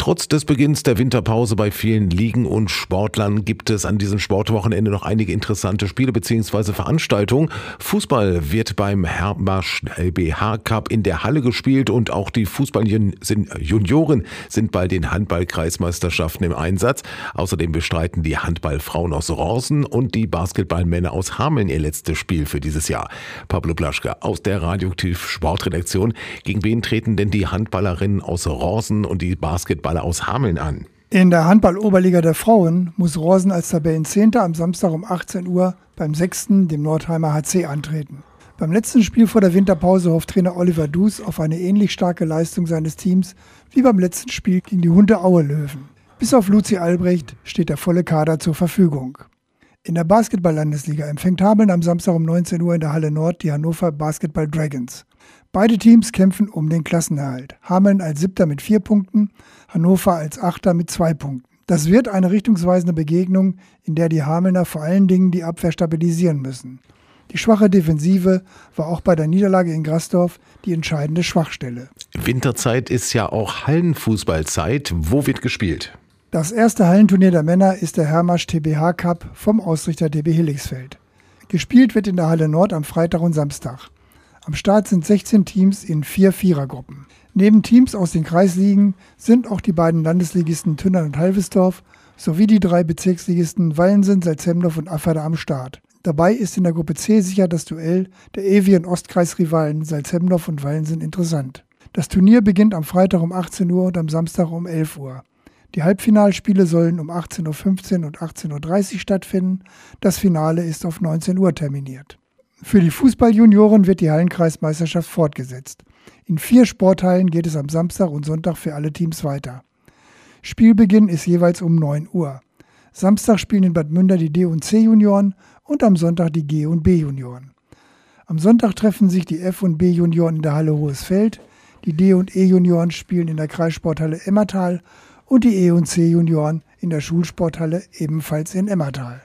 Trotz des Beginns der Winterpause bei vielen Ligen und Sportlern gibt es an diesem Sportwochenende noch einige interessante Spiele bzw. Veranstaltungen. Fußball wird beim Hermarsch LBH Cup in der Halle gespielt und auch die Fußballjunioren sind bei den Handballkreismeisterschaften im Einsatz. Außerdem bestreiten die Handballfrauen aus Rorsen und die Basketballmänner aus Hameln ihr letztes Spiel für dieses Jahr. Pablo Blaschke aus der Radioaktiv Sportredaktion. Gegen wen treten denn die Handballerinnen aus Rorsen und die Basketball Fußballer aus Hameln an. In der Handball-Oberliga der Frauen muss Rosen als Tabellenzehnter am Samstag um 18 Uhr beim 6. dem Nordheimer HC antreten. Beim letzten Spiel vor der Winterpause hofft Trainer Oliver Dus auf eine ähnlich starke Leistung seines Teams wie beim letzten Spiel gegen die Hunde Aue Löwen. Bis auf Luzi Albrecht steht der volle Kader zur Verfügung. In der Basketball-Landesliga empfängt Hameln am Samstag um 19 Uhr in der Halle Nord die Hannover Basketball Dragons. Beide Teams kämpfen um den Klassenerhalt. Hameln als Siebter mit vier Punkten, Hannover als Achter mit zwei Punkten. Das wird eine richtungsweisende Begegnung, in der die Hamelner vor allen Dingen die Abwehr stabilisieren müssen. Die schwache Defensive war auch bei der Niederlage in Grasdorf die entscheidende Schwachstelle. Winterzeit ist ja auch Hallenfußballzeit. Wo wird gespielt? Das erste Hallenturnier der Männer ist der Hermarsch TBH Cup vom Ausrichter DB Hilligsfeld. Gespielt wird in der Halle Nord am Freitag und Samstag. Am Start sind 16 Teams in vier Vierergruppen. Neben Teams aus den Kreisligen sind auch die beiden Landesligisten Tünnern und Halvesdorf sowie die drei Bezirksligisten Wallensen, Salzhemdorf und Afferde am Start. Dabei ist in der Gruppe C sicher das Duell der Ewi- und Ostkreisrivalen Salzhemdorf und Wallensen interessant. Das Turnier beginnt am Freitag um 18 Uhr und am Samstag um 11 Uhr. Die Halbfinalspiele sollen um 18.15 Uhr und 18.30 Uhr stattfinden. Das Finale ist auf 19 Uhr terminiert. Für die Fußballjunioren wird die Hallenkreismeisterschaft fortgesetzt. In vier Sporthallen geht es am Samstag und Sonntag für alle Teams weiter. Spielbeginn ist jeweils um 9 Uhr. Samstag spielen in Bad Münder die D- und C-Junioren und am Sonntag die G- und B-Junioren. Am Sonntag treffen sich die F- und B-Junioren in der Halle Hohes Feld, die D- und E-Junioren spielen in der Kreissporthalle Emmertal und die E- und C-Junioren in der Schulsporthalle ebenfalls in Emmertal.